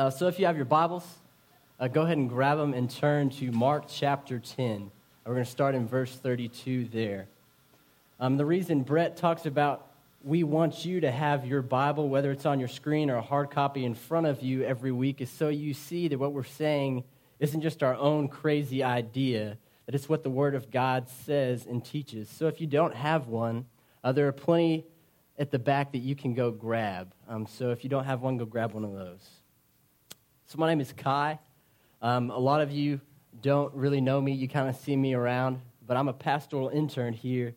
Uh, so if you have your Bibles, uh, go ahead and grab them and turn to Mark chapter 10. We're going to start in verse 32 there. Um, the reason Brett talks about we want you to have your Bible, whether it's on your screen or a hard copy in front of you every week, is so you see that what we're saying isn't just our own crazy idea, that it's what the Word of God says and teaches. So if you don't have one, uh, there are plenty at the back that you can go grab. Um, so if you don't have one, go grab one of those. So my name is Kai. Um, a lot of you don't really know me. You kind of see me around, but I'm a pastoral intern here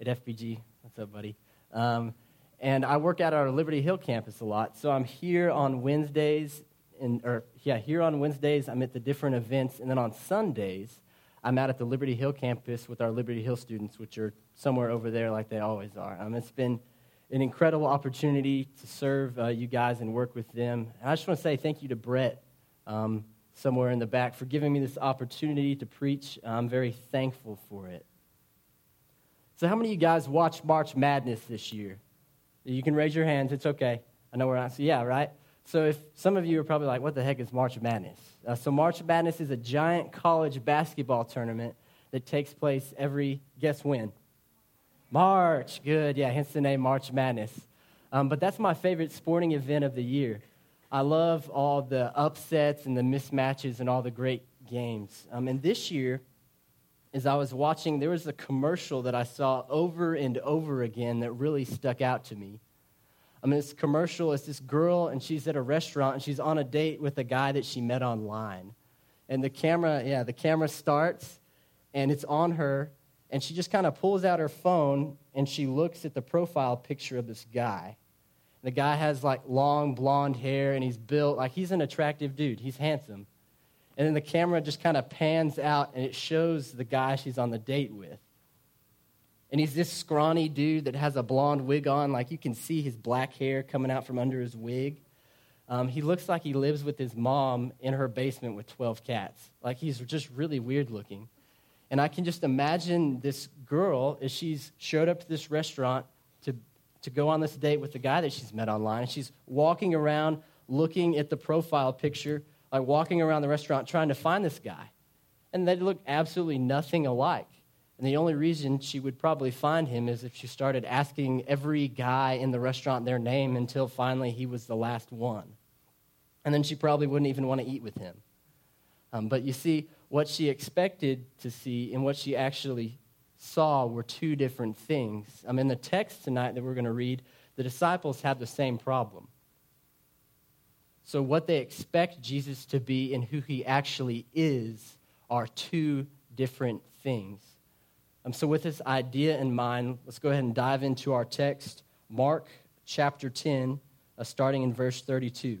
at FBG. What's up, buddy? Um, and I work at our Liberty Hill campus a lot. So I'm here on Wednesdays, and, or yeah, here on Wednesdays, I'm at the different events. And then on Sundays, I'm out at the Liberty Hill campus with our Liberty Hill students, which are somewhere over there like they always are. Um, it's been an incredible opportunity to serve uh, you guys and work with them. And I just want to say thank you to Brett, um, somewhere in the back, for giving me this opportunity to preach. I'm very thankful for it. So, how many of you guys watched March Madness this year? You can raise your hands. It's okay. I know we're not. So, yeah, right? So, if some of you are probably like, what the heck is March Madness? Uh, so, March Madness is a giant college basketball tournament that takes place every, guess when? March. Good. Yeah, hence the name March Madness. Um, but that's my favorite sporting event of the year. I love all the upsets and the mismatches and all the great games. Um, and this year, as I was watching, there was a commercial that I saw over and over again that really stuck out to me. I mean, this commercial is this girl, and she's at a restaurant, and she's on a date with a guy that she met online. And the camera, yeah, the camera starts, and it's on her, and she just kind of pulls out her phone, and she looks at the profile picture of this guy. The guy has like long blonde hair, and he's built like he's an attractive dude. He's handsome. And then the camera just kind of pans out and it shows the guy she's on the date with. And he's this scrawny dude that has a blonde wig on, like you can see his black hair coming out from under his wig. Um, he looks like he lives with his mom in her basement with 12 cats. Like he's just really weird looking. And I can just imagine this girl as she's showed up to this restaurant to, to go on this date with the guy that she's met online. And she's walking around looking at the profile picture like walking around the restaurant trying to find this guy. And they look absolutely nothing alike. And the only reason she would probably find him is if she started asking every guy in the restaurant their name until finally he was the last one. And then she probably wouldn't even want to eat with him. Um, but you see, what she expected to see and what she actually saw were two different things. I mean, the text tonight that we're going to read, the disciples have the same problem. So, what they expect Jesus to be and who he actually is are two different things. Um, so, with this idea in mind, let's go ahead and dive into our text, Mark chapter 10, uh, starting in verse 32.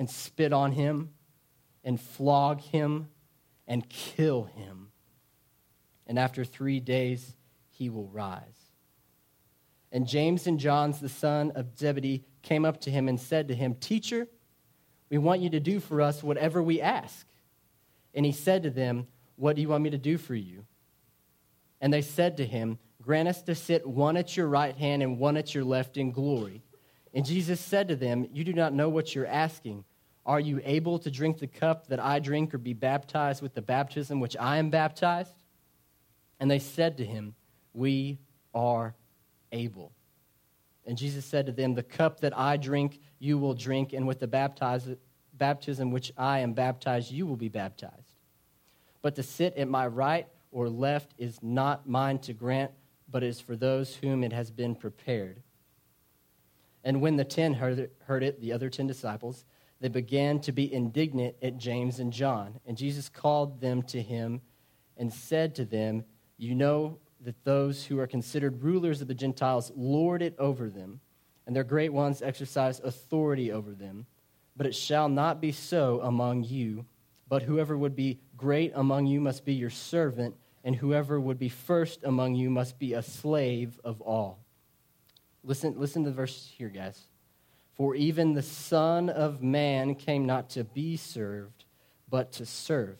and spit on him and flog him and kill him. And after three days, he will rise. And James and John, the son of Zebedee, came up to him and said to him, Teacher, we want you to do for us whatever we ask. And he said to them, What do you want me to do for you? And they said to him, Grant us to sit one at your right hand and one at your left in glory. And Jesus said to them, You do not know what you're asking. Are you able to drink the cup that I drink or be baptized with the baptism which I am baptized? And they said to him, We are able. And Jesus said to them, The cup that I drink, you will drink, and with the baptism which I am baptized, you will be baptized. But to sit at my right or left is not mine to grant, but is for those whom it has been prepared. And when the ten heard it, heard it, the other ten disciples, they began to be indignant at James and John. And Jesus called them to him and said to them, You know that those who are considered rulers of the Gentiles lord it over them, and their great ones exercise authority over them. But it shall not be so among you. But whoever would be great among you must be your servant, and whoever would be first among you must be a slave of all. Listen, listen to the verse here, guys. For even the Son of Man came not to be served, but to serve,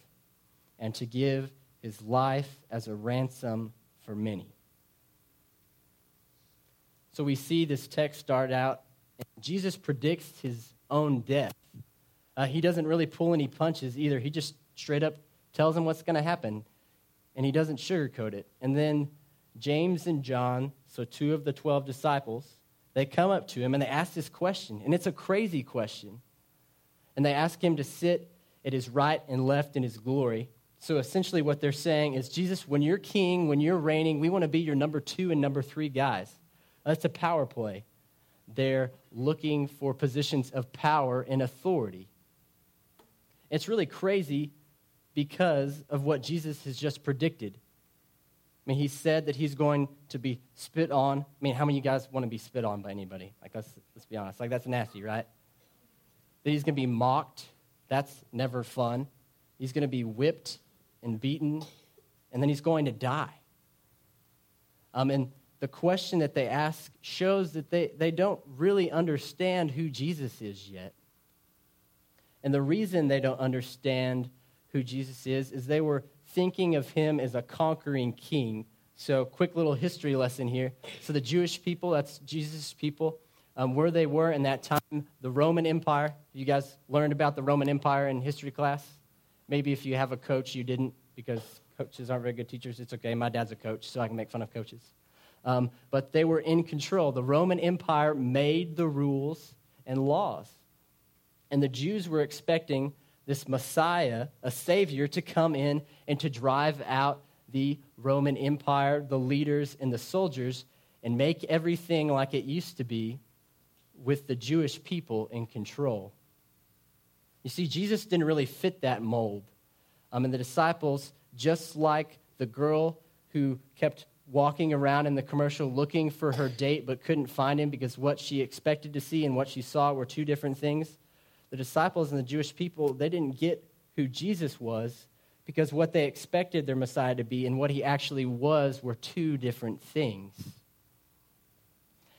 and to give his life as a ransom for many. So we see this text start out, Jesus predicts his own death. Uh, he doesn't really pull any punches either. He just straight up tells him what's going to happen, and he doesn't sugarcoat it. And then James and John, so two of the 12 disciples, they come up to him and they ask this question, and it's a crazy question. And they ask him to sit at his right and left in his glory. So essentially, what they're saying is, Jesus, when you're king, when you're reigning, we want to be your number two and number three guys. That's a power play. They're looking for positions of power and authority. It's really crazy because of what Jesus has just predicted. I mean, he said that he's going to be spit on. I mean, how many of you guys want to be spit on by anybody? Like, let's, let's be honest. Like, that's nasty, right? That he's going to be mocked. That's never fun. He's going to be whipped and beaten, and then he's going to die. Um, and the question that they ask shows that they, they don't really understand who Jesus is yet. And the reason they don't understand who Jesus is is they were thinking of him as a conquering king. So, quick little history lesson here. So, the Jewish people, that's Jesus' people, um, where they were in that time, the Roman Empire. You guys learned about the Roman Empire in history class? Maybe if you have a coach, you didn't, because coaches aren't very good teachers. It's okay. My dad's a coach, so I can make fun of coaches. Um, but they were in control. The Roman Empire made the rules and laws. And the Jews were expecting this Messiah, a Savior, to come in and to drive out the Roman Empire, the leaders, and the soldiers, and make everything like it used to be with the Jewish people in control. You see, Jesus didn't really fit that mold. Um, and the disciples, just like the girl who kept walking around in the commercial looking for her date but couldn't find him because what she expected to see and what she saw were two different things. The disciples and the Jewish people, they didn't get who Jesus was because what they expected their Messiah to be and what he actually was were two different things.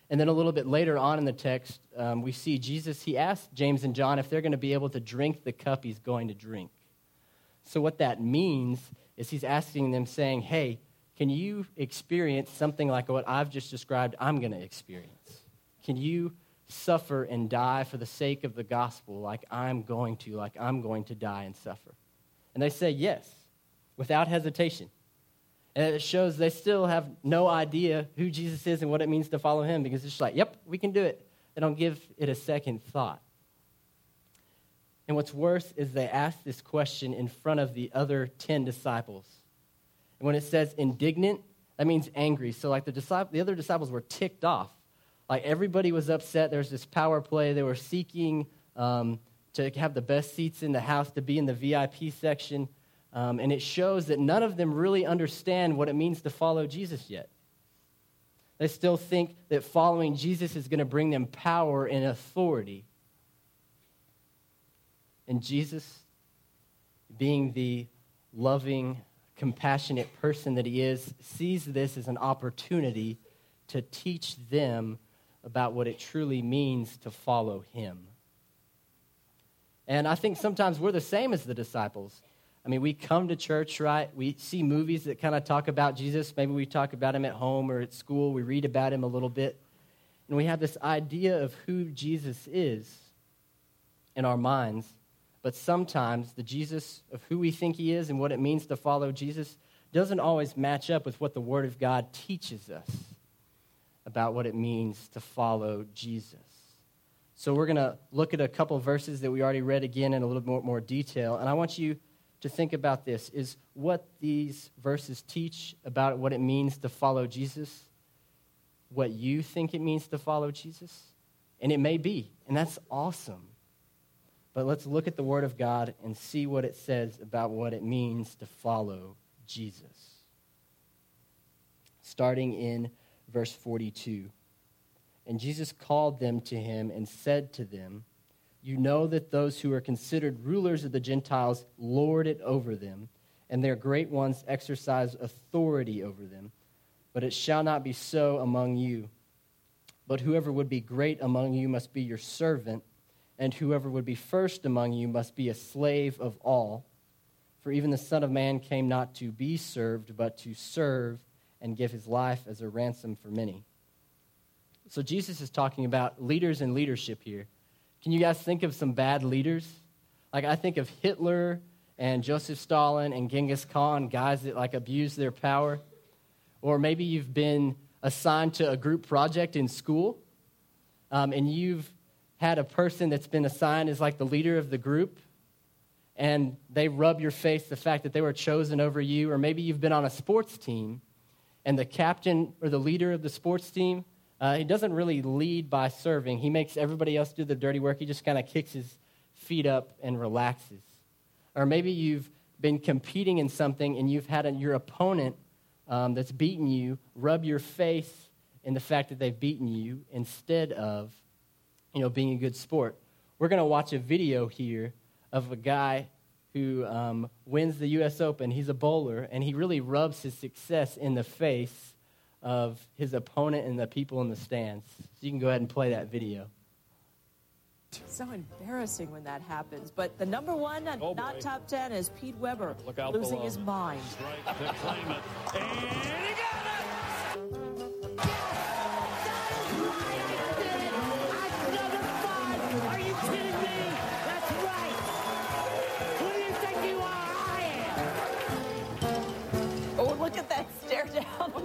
And then a little bit later on in the text, um, we see Jesus, he asked James and John if they're going to be able to drink the cup he's going to drink. So, what that means is he's asking them, saying, Hey, can you experience something like what I've just described I'm going to experience? Can you suffer and die for the sake of the gospel like I'm going to, like I'm going to die and suffer? And they say yes, without hesitation. And it shows they still have no idea who Jesus is and what it means to follow him because it's just like, yep, we can do it. They don't give it a second thought. And what's worse is they ask this question in front of the other 10 disciples. And when it says indignant, that means angry. So, like the, disciple, the other disciples were ticked off. Like everybody was upset. There was this power play. They were seeking um, to have the best seats in the house, to be in the VIP section. Um, and it shows that none of them really understand what it means to follow Jesus yet. They still think that following Jesus is going to bring them power and authority. And Jesus, being the loving, compassionate person that he is, sees this as an opportunity to teach them about what it truly means to follow him. And I think sometimes we're the same as the disciples. I mean, we come to church, right? We see movies that kind of talk about Jesus. Maybe we talk about him at home or at school. We read about him a little bit. And we have this idea of who Jesus is in our minds. But sometimes the Jesus of who we think he is and what it means to follow Jesus doesn't always match up with what the Word of God teaches us about what it means to follow Jesus. So we're going to look at a couple verses that we already read again in a little more, more detail. And I want you to think about this is what these verses teach about what it means to follow Jesus, what you think it means to follow Jesus. And it may be, and that's awesome. But let's look at the Word of God and see what it says about what it means to follow Jesus. Starting in verse 42. And Jesus called them to him and said to them, You know that those who are considered rulers of the Gentiles lord it over them, and their great ones exercise authority over them. But it shall not be so among you. But whoever would be great among you must be your servant, and whoever would be first among you must be a slave of all. For even the Son of Man came not to be served, but to serve and give his life as a ransom for many. So Jesus is talking about leaders and leadership here. Can you guys think of some bad leaders? Like I think of Hitler and Joseph Stalin and Genghis Khan, guys that like abuse their power. Or maybe you've been assigned to a group project in school um, and you've had a person that's been assigned as like the leader of the group and they rub your face the fact that they were chosen over you. Or maybe you've been on a sports team and the captain or the leader of the sports team uh, he doesn't really lead by serving. He makes everybody else do the dirty work. He just kind of kicks his feet up and relaxes. Or maybe you've been competing in something and you've had a, your opponent um, that's beaten you rub your face in the fact that they've beaten you instead of, you know, being a good sport. We're going to watch a video here of a guy who um, wins the U.S. Open. He's a bowler, and he really rubs his success in the face of his opponent and the people in the stands. So you can go ahead and play that video. So embarrassing when that happens. But the number one, oh not top ten, is Pete Weber losing below. his mind. Strike to claim it. And he got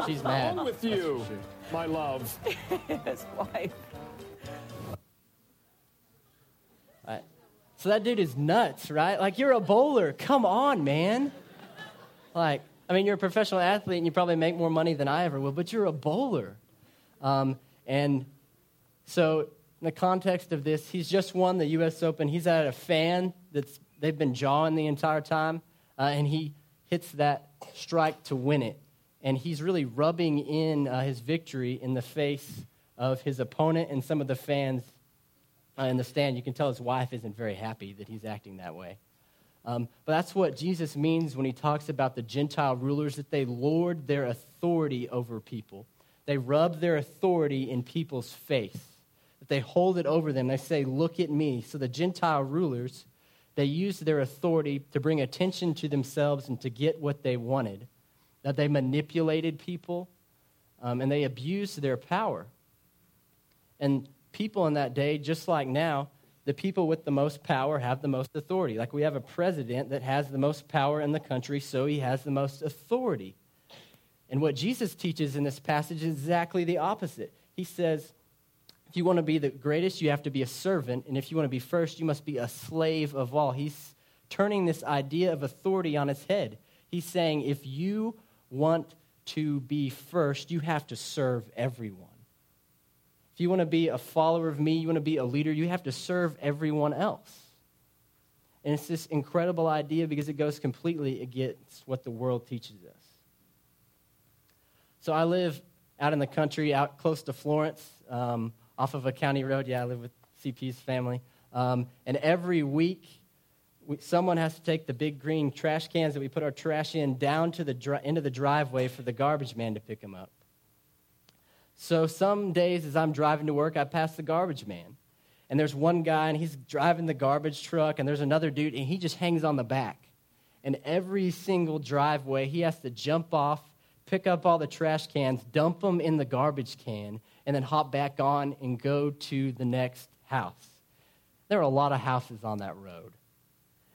She's mad. with you, my love. His wife. Right. So that dude is nuts, right? Like you're a bowler. Come on, man. Like, I mean, you're a professional athlete and you probably make more money than I ever will, but you're a bowler. Um, and so, in the context of this, he's just won the U.S. Open. He's at a fan that's they've been jawing the entire time, uh, and he hits that strike to win it and he's really rubbing in uh, his victory in the face of his opponent and some of the fans uh, in the stand. You can tell his wife isn't very happy that he's acting that way. Um, but that's what Jesus means when he talks about the Gentile rulers, that they lord their authority over people. They rub their authority in people's face, that they hold it over them. They say, Look at me. So the Gentile rulers, they used their authority to bring attention to themselves and to get what they wanted that they manipulated people um, and they abused their power. And people in that day, just like now, the people with the most power have the most authority. Like we have a president that has the most power in the country, so he has the most authority. And what Jesus teaches in this passage is exactly the opposite. He says, if you want to be the greatest, you have to be a servant. And if you want to be first, you must be a slave of all. He's turning this idea of authority on its head. He's saying, if you want to be first, you have to serve everyone. If you want to be a follower of me, you want to be a leader, you have to serve everyone else. And it's this incredible idea because it goes completely against what the world teaches us. So I live out in the country, out close to Florence, um, off of a county road. Yeah, I live with CP's family. Um, and every week, we, someone has to take the big green trash cans that we put our trash in down to the dri- into the driveway for the garbage man to pick them up. So some days as I'm driving to work, I pass the garbage man. And there's one guy and he's driving the garbage truck and there's another dude and he just hangs on the back. And every single driveway, he has to jump off, pick up all the trash cans, dump them in the garbage can, and then hop back on and go to the next house. There are a lot of houses on that road.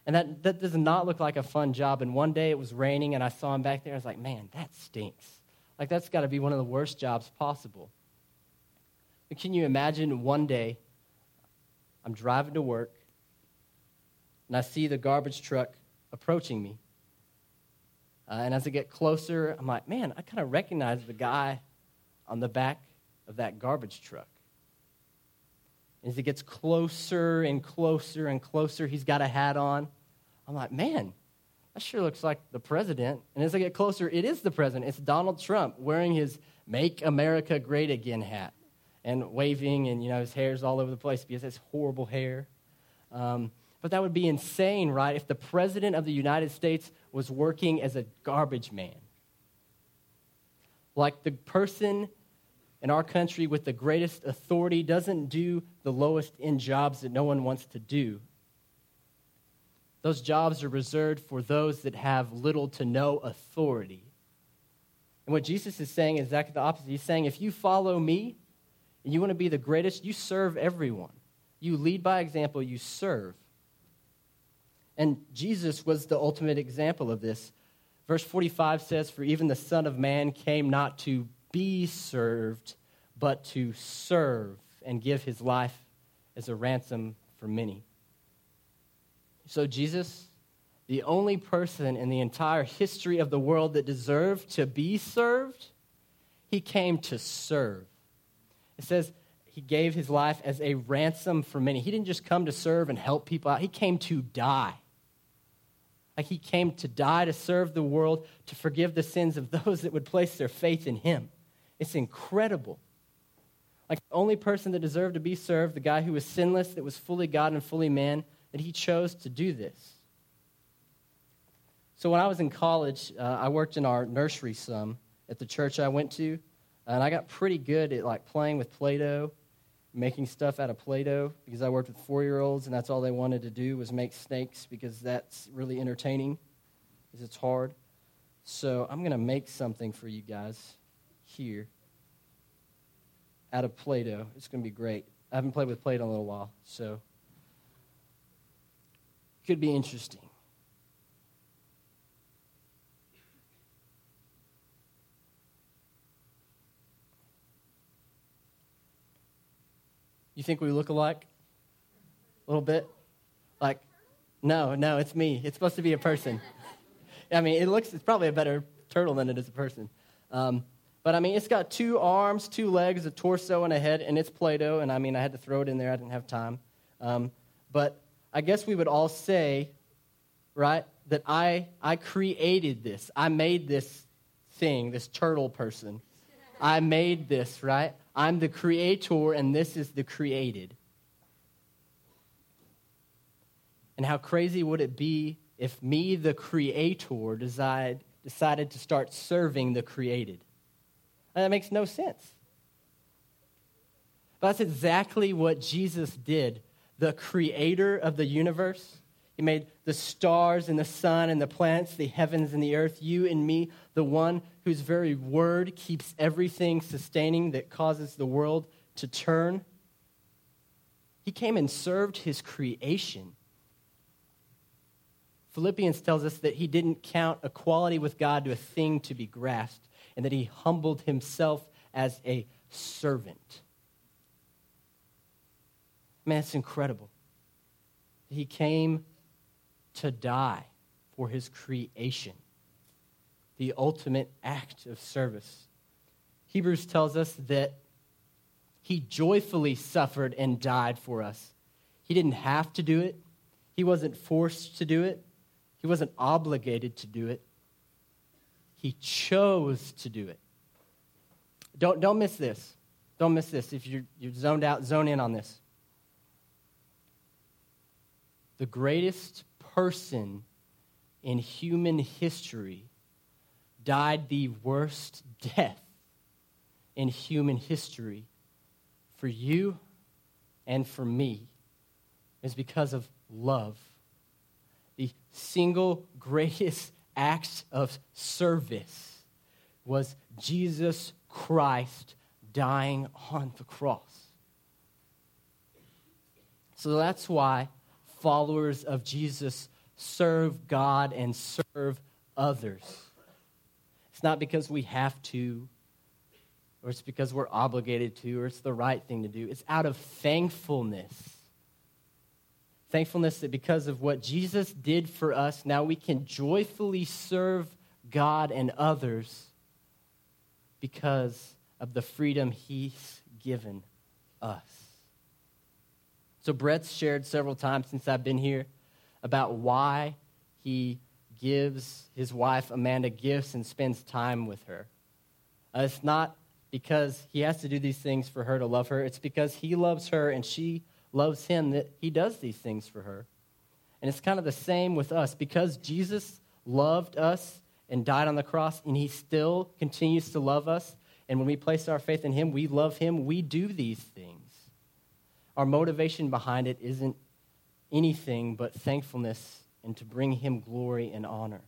And that, that does not look like a fun job. And one day it was raining and I saw him back there. I was like, man, that stinks. Like, that's got to be one of the worst jobs possible. But can you imagine one day I'm driving to work and I see the garbage truck approaching me. Uh, and as I get closer, I'm like, man, I kind of recognize the guy on the back of that garbage truck. As he gets closer and closer and closer, he's got a hat on. I'm like, man, that sure looks like the president. And as I get closer, it is the president. It's Donald Trump wearing his Make America Great Again hat and waving, and, you know, his hair's all over the place because his horrible hair. Um, but that would be insane, right? If the president of the United States was working as a garbage man. Like the person in our country with the greatest authority doesn't do the lowest end jobs that no one wants to do. Those jobs are reserved for those that have little to no authority. And what Jesus is saying is exactly the opposite. He's saying, if you follow me and you want to be the greatest, you serve everyone. You lead by example, you serve. And Jesus was the ultimate example of this. Verse 45 says, For even the Son of Man came not to be served, but to serve and give his life as a ransom for many. So, Jesus, the only person in the entire history of the world that deserved to be served, he came to serve. It says he gave his life as a ransom for many. He didn't just come to serve and help people out, he came to die. Like he came to die to serve the world, to forgive the sins of those that would place their faith in him. It's incredible. Like the only person that deserved to be served, the guy who was sinless, that was fully God and fully man, that he chose to do this. So when I was in college, uh, I worked in our nursery some at the church I went to, and I got pretty good at like playing with Play-Doh, making stuff out of Play-Doh because I worked with four-year-olds, and that's all they wanted to do was make snakes because that's really entertaining, because it's hard. So I'm going to make something for you guys here out of Play Doh. It's going to be great. I haven't played with Play Doh in a little while, so it could be interesting. You think we look alike? A little bit? Like, no, no, it's me. It's supposed to be a person. I mean, it looks, it's probably a better turtle than it is a person. Um, but I mean, it's got two arms, two legs, a torso, and a head, and it's Play Doh. And I mean, I had to throw it in there, I didn't have time. Um, but I guess we would all say, right, that I, I created this. I made this thing, this turtle person. I made this, right? I'm the creator, and this is the created. And how crazy would it be if me, the creator, decide, decided to start serving the created? And that makes no sense. But that's exactly what Jesus did. The creator of the universe, he made the stars and the sun and the planets, the heavens and the earth, you and me, the one whose very word keeps everything sustaining that causes the world to turn. He came and served his creation. Philippians tells us that he didn't count equality with God to a thing to be grasped and that he humbled himself as a servant. Man, it's incredible. He came to die for his creation, the ultimate act of service. Hebrews tells us that he joyfully suffered and died for us. He didn't have to do it, he wasn't forced to do it, he wasn't obligated to do it. He chose to do it. Don't, don't miss this. Don't miss this. If you're, you're zoned out, zone in on this. The greatest person in human history died the worst death in human history for you and for me is because of love. The single greatest act of service was Jesus Christ dying on the cross. So that's why followers of Jesus serve God and serve others. It's not because we have to, or it's because we're obligated to, or it's the right thing to do. It's out of thankfulness Thankfulness that because of what Jesus did for us, now we can joyfully serve God and others because of the freedom He's given us. So, Brett's shared several times since I've been here about why he gives his wife Amanda gifts and spends time with her. Uh, it's not because he has to do these things for her to love her, it's because he loves her and she loves him that he does these things for her. And it's kind of the same with us. Because Jesus loved us and died on the cross, and he still continues to love us, and when we place our faith in him, we love him, we do these things. Our motivation behind it isn't anything but thankfulness and to bring him glory and honor.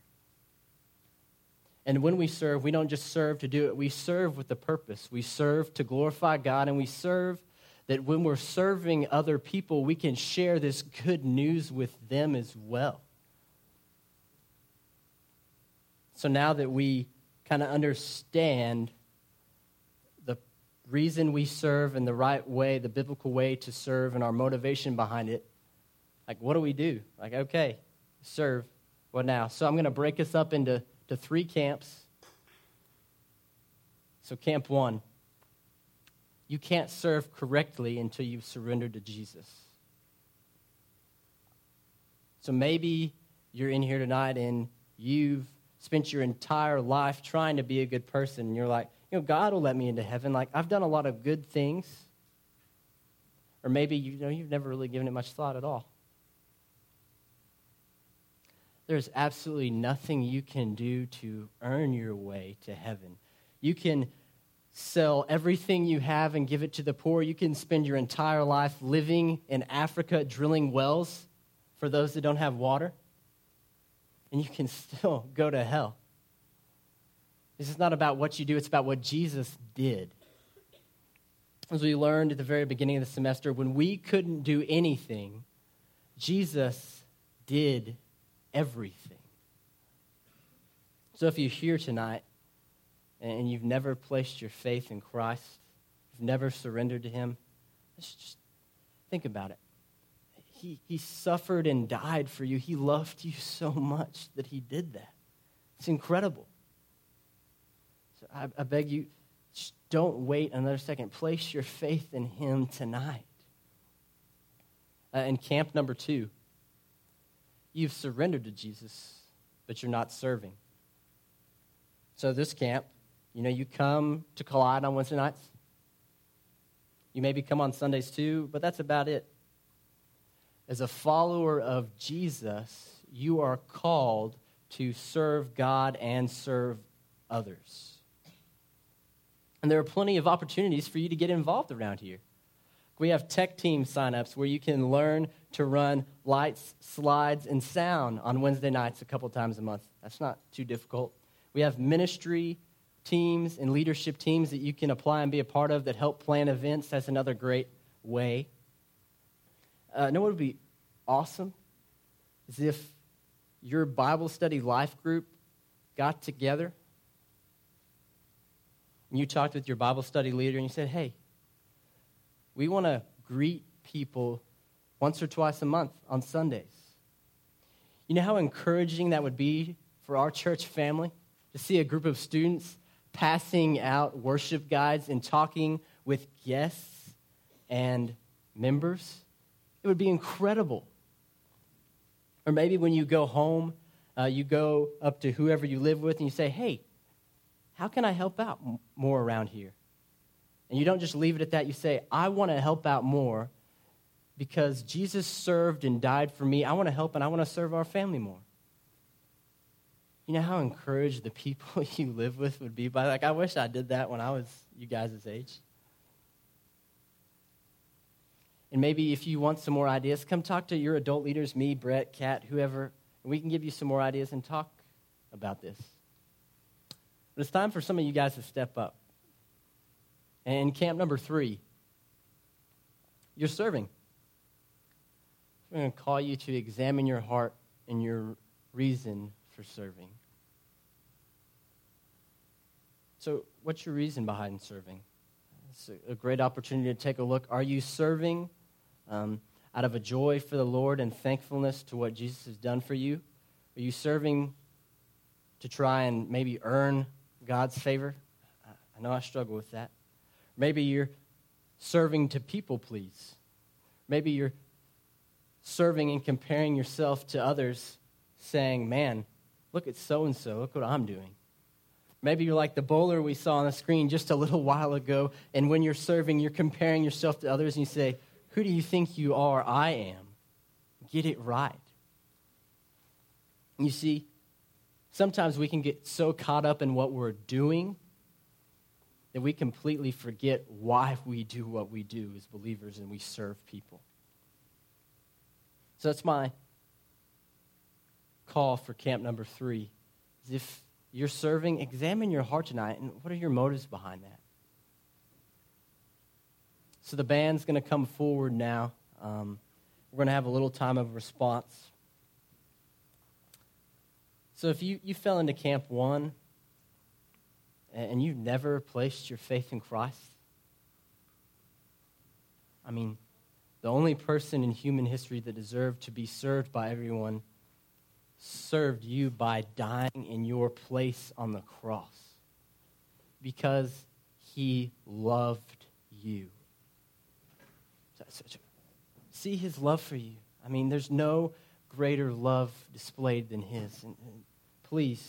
And when we serve, we don't just serve to do it, we serve with a purpose. We serve to glorify God, and we serve that when we're serving other people, we can share this good news with them as well. So now that we kind of understand the reason we serve and the right way, the biblical way to serve, and our motivation behind it, like, what do we do? Like, okay, serve. What now? So I'm going to break us up into to three camps. So, camp one you can't serve correctly until you've surrendered to Jesus. So maybe you're in here tonight and you've spent your entire life trying to be a good person. And you're like, you know, God will let me into heaven. Like, I've done a lot of good things. Or maybe you know, you've never really given it much thought at all. There's absolutely nothing you can do to earn your way to heaven. You can sell everything you have and give it to the poor. You can spend your entire life living in Africa drilling wells for those that don't have water. And you can still go to hell. This is not about what you do, it's about what Jesus did. As we learned at the very beginning of the semester, when we couldn't do anything, Jesus did everything. So if you're here tonight and you've never placed your faith in Christ, you've never surrendered to Him, just think about it. He, he suffered and died for you. He loved you so much that He did that. It's incredible. So I, I beg you, don't wait another second. Place your faith in Him tonight. Uh, in camp number two, you've surrendered to Jesus, but you're not serving. So, this camp, you know, you come to Collide on Wednesday nights. You maybe come on Sundays too, but that's about it. As a follower of Jesus, you are called to serve God and serve others. And there are plenty of opportunities for you to get involved around here. We have tech team signups where you can learn to run lights, slides, and sound on Wednesday nights a couple times a month. That's not too difficult. We have ministry teams and leadership teams that you can apply and be a part of that help plan events. That's another great way. Uh, know what would be awesome? Is if your Bible study life group got together and you talked with your Bible study leader and you said, hey, we want to greet people once or twice a month on Sundays. You know how encouraging that would be for our church family to see a group of students passing out worship guides and talking with guests and members? It would be incredible. Or maybe when you go home, uh, you go up to whoever you live with and you say, hey, how can I help out more around here? And you don't just leave it at that. You say, I want to help out more because Jesus served and died for me. I want to help and I want to serve our family more. You know how encouraged the people you live with would be by like I wish I did that when I was you guys' age. And maybe if you want some more ideas, come talk to your adult leaders, me, Brett, Kat, whoever, and we can give you some more ideas and talk about this. But it's time for some of you guys to step up. And camp number three, you're serving. I'm going to call you to examine your heart and your reason for serving. So, what's your reason behind serving? It's a great opportunity to take a look. Are you serving um, out of a joy for the Lord and thankfulness to what Jesus has done for you? Are you serving to try and maybe earn God's favor? I know I struggle with that. Maybe you're serving to people please. Maybe you're serving and comparing yourself to others, saying, Man, look at so and so, look what I'm doing. Maybe you're like the bowler we saw on the screen just a little while ago, and when you're serving, you're comparing yourself to others, and you say, Who do you think you are? I am. Get it right. You see, sometimes we can get so caught up in what we're doing that we completely forget why we do what we do as believers and we serve people. So that's my call for camp number three. is If you're serving, examine your heart tonight and what are your motives behind that? So the band's going to come forward now. Um, we're going to have a little time of response. So if you, you fell into camp one and you've never placed your faith in Christ, I mean, the only person in human history that deserved to be served by everyone served you by dying in your place on the cross because he loved you. See his love for you. I mean, there's no greater love displayed than his. And, please,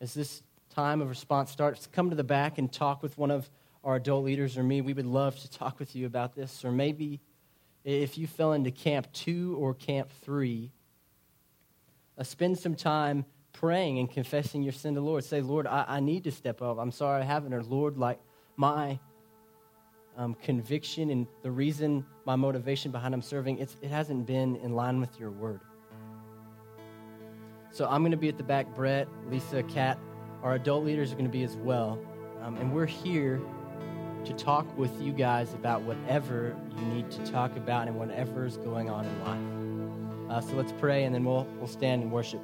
as this time of response starts, come to the back and talk with one of our adult leaders or me. We would love to talk with you about this. Or maybe if you fell into camp two or camp three, uh, spend some time praying and confessing your sin to the Lord. Say, Lord, I, I need to step up. I'm sorry I haven't. Or, Lord, like my um, conviction and the reason, my motivation behind I'm serving, it's, it hasn't been in line with your word. So I'm going to be at the back. Brett, Lisa, Kat, our adult leaders are going to be as well. Um, and we're here to talk with you guys about whatever you need to talk about and whatever is going on in life. Uh, so let's pray and then we'll, we'll stand and worship.